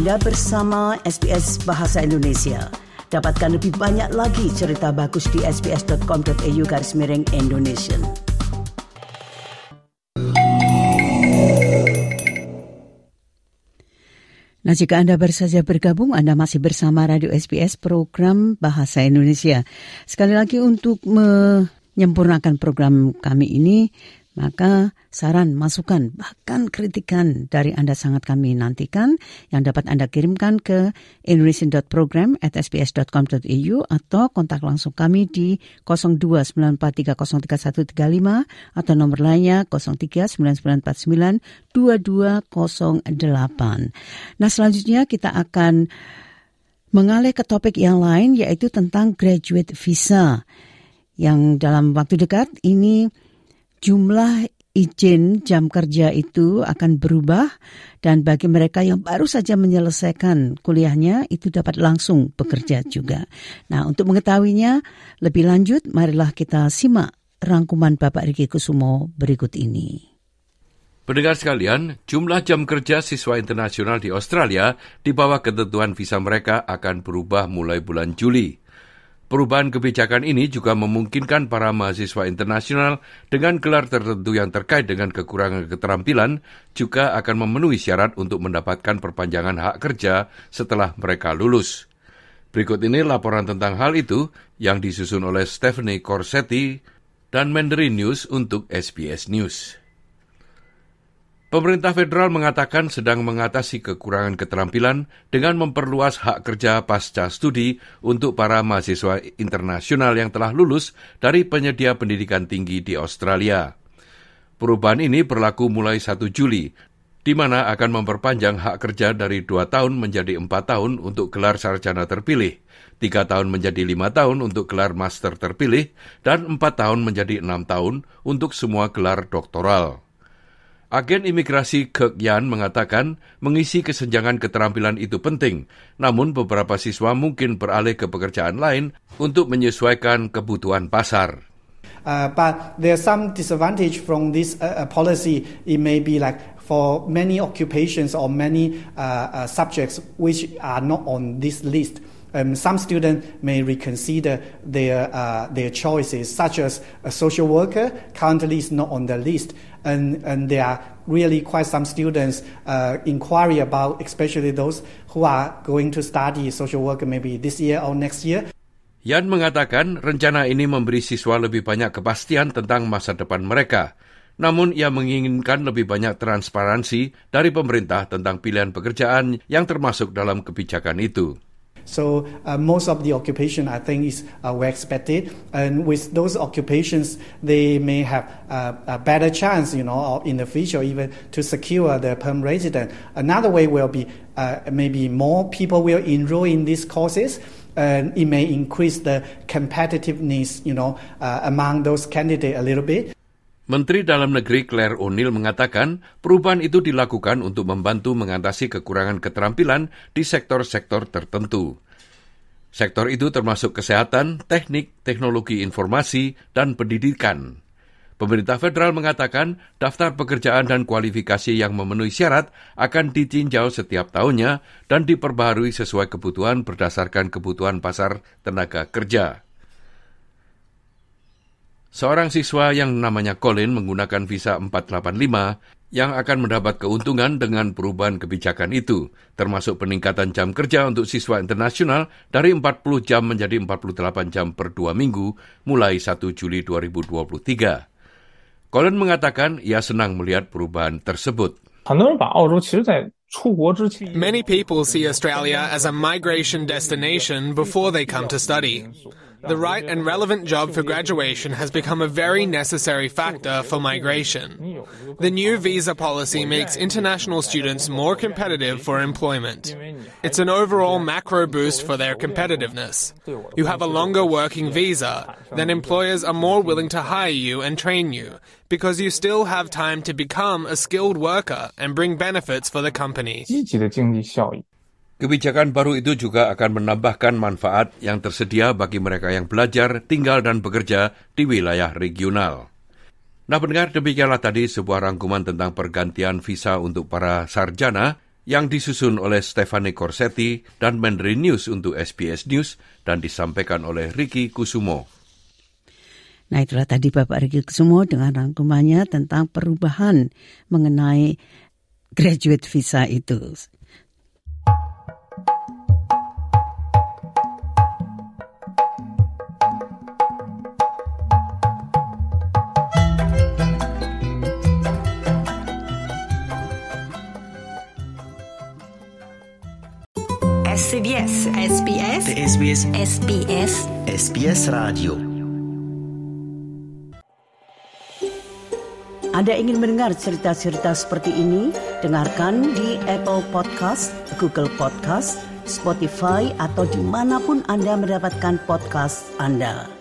Anda bersama SBS Bahasa Indonesia. Dapatkan lebih banyak lagi cerita bagus di sbs.com.au garis miring Indonesia. Nah, jika Anda baru saja bergabung, Anda masih bersama Radio SBS program Bahasa Indonesia. Sekali lagi untuk menyempurnakan program kami ini, maka saran, masukan, bahkan kritikan dari Anda sangat kami nantikan yang dapat Anda kirimkan ke indonesian.program at sbs.com.au atau kontak langsung kami di 0294303135 atau nomor lainnya 0399492208. Nah selanjutnya kita akan mengalih ke topik yang lain yaitu tentang graduate visa yang dalam waktu dekat ini jumlah izin jam kerja itu akan berubah dan bagi mereka yang baru saja menyelesaikan kuliahnya itu dapat langsung bekerja juga. Nah, untuk mengetahuinya lebih lanjut marilah kita simak rangkuman Bapak Riki Kusumo berikut ini. Pendengar sekalian, jumlah jam kerja siswa internasional di Australia di bawah ketentuan visa mereka akan berubah mulai bulan Juli. Perubahan kebijakan ini juga memungkinkan para mahasiswa internasional dengan gelar tertentu yang terkait dengan kekurangan keterampilan juga akan memenuhi syarat untuk mendapatkan perpanjangan hak kerja setelah mereka lulus. Berikut ini laporan tentang hal itu yang disusun oleh Stephanie Corsetti dan Mandarin News untuk SBS News. Pemerintah federal mengatakan sedang mengatasi kekurangan keterampilan dengan memperluas hak kerja pasca studi untuk para mahasiswa internasional yang telah lulus dari penyedia pendidikan tinggi di Australia. Perubahan ini berlaku mulai 1 Juli, di mana akan memperpanjang hak kerja dari 2 tahun menjadi 4 tahun untuk gelar sarjana terpilih, 3 tahun menjadi 5 tahun untuk gelar master terpilih, dan 4 tahun menjadi 6 tahun untuk semua gelar doktoral. Agen imigrasi Kirk Yan mengatakan mengisi kesenjangan keterampilan itu penting, namun beberapa siswa mungkin beralih ke pekerjaan lain untuk menyesuaikan kebutuhan pasar. Uh, but there's some disadvantage from this uh, uh, policy. It may be like for many occupations or many uh, uh, subjects which are not on this list. Um, some students may reconsider their uh, their choices, such as a social worker currently is not on the list and, and there are really quite some students uh, inquiry about, especially those who are going to study social work maybe this year or next year. Yan mengatakan rencana ini memberi siswa lebih banyak kepastian tentang masa depan mereka. Namun ia menginginkan lebih banyak transparansi dari pemerintah tentang pilihan pekerjaan yang termasuk dalam kebijakan itu. So uh, most of the occupation, I think, is uh, well expected, and with those occupations, they may have uh, a better chance, you know, in the future even to secure the perm resident. Another way will be maybe more people will enroll in these courses. And it may increase the competitiveness, you know, uh, among those candidates a little bit. Menteri Dalam Negeri Claire O'Neill mengatakan perubahan itu dilakukan untuk membantu mengatasi kekurangan keterampilan di sektor-sektor tertentu. Sektor itu termasuk kesehatan, teknik, teknologi informasi, dan pendidikan. Pemerintah federal mengatakan daftar pekerjaan dan kualifikasi yang memenuhi syarat akan ditinjau setiap tahunnya dan diperbaharui sesuai kebutuhan berdasarkan kebutuhan pasar tenaga kerja. Seorang siswa yang namanya Colin menggunakan visa 485 yang akan mendapat keuntungan dengan perubahan kebijakan itu, termasuk peningkatan jam kerja untuk siswa internasional dari 40 jam menjadi 48 jam per dua minggu mulai 1 Juli 2023. Colin mengatakan ia senang melihat perubahan tersebut. Many people see Australia as a migration destination before they come to study. The right and relevant job for graduation has become a very necessary factor for migration. The new visa policy makes international students more competitive for employment. It's an overall macro boost for their competitiveness. You have a longer working visa, then employers are more willing to hire you and train you because you still have time to become a skilled worker and bring benefits for the company. Kebijakan baru itu juga akan menambahkan manfaat yang tersedia bagi mereka yang belajar, tinggal, dan bekerja di wilayah regional. Nah pendengar, demikianlah tadi sebuah rangkuman tentang pergantian visa untuk para sarjana yang disusun oleh Stefani Corsetti dan Mandarin News untuk SBS News dan disampaikan oleh Ricky Kusumo. Nah itulah tadi Bapak Ricky Kusumo dengan rangkumannya tentang perubahan mengenai graduate visa itu. SBS SBS SBS SBS SBS Radio Anda ingin mendengar cerita-cerita seperti ini? Dengarkan di Apple Podcast, Google Podcast, Spotify, atau di mana pun Anda mendapatkan podcast Anda.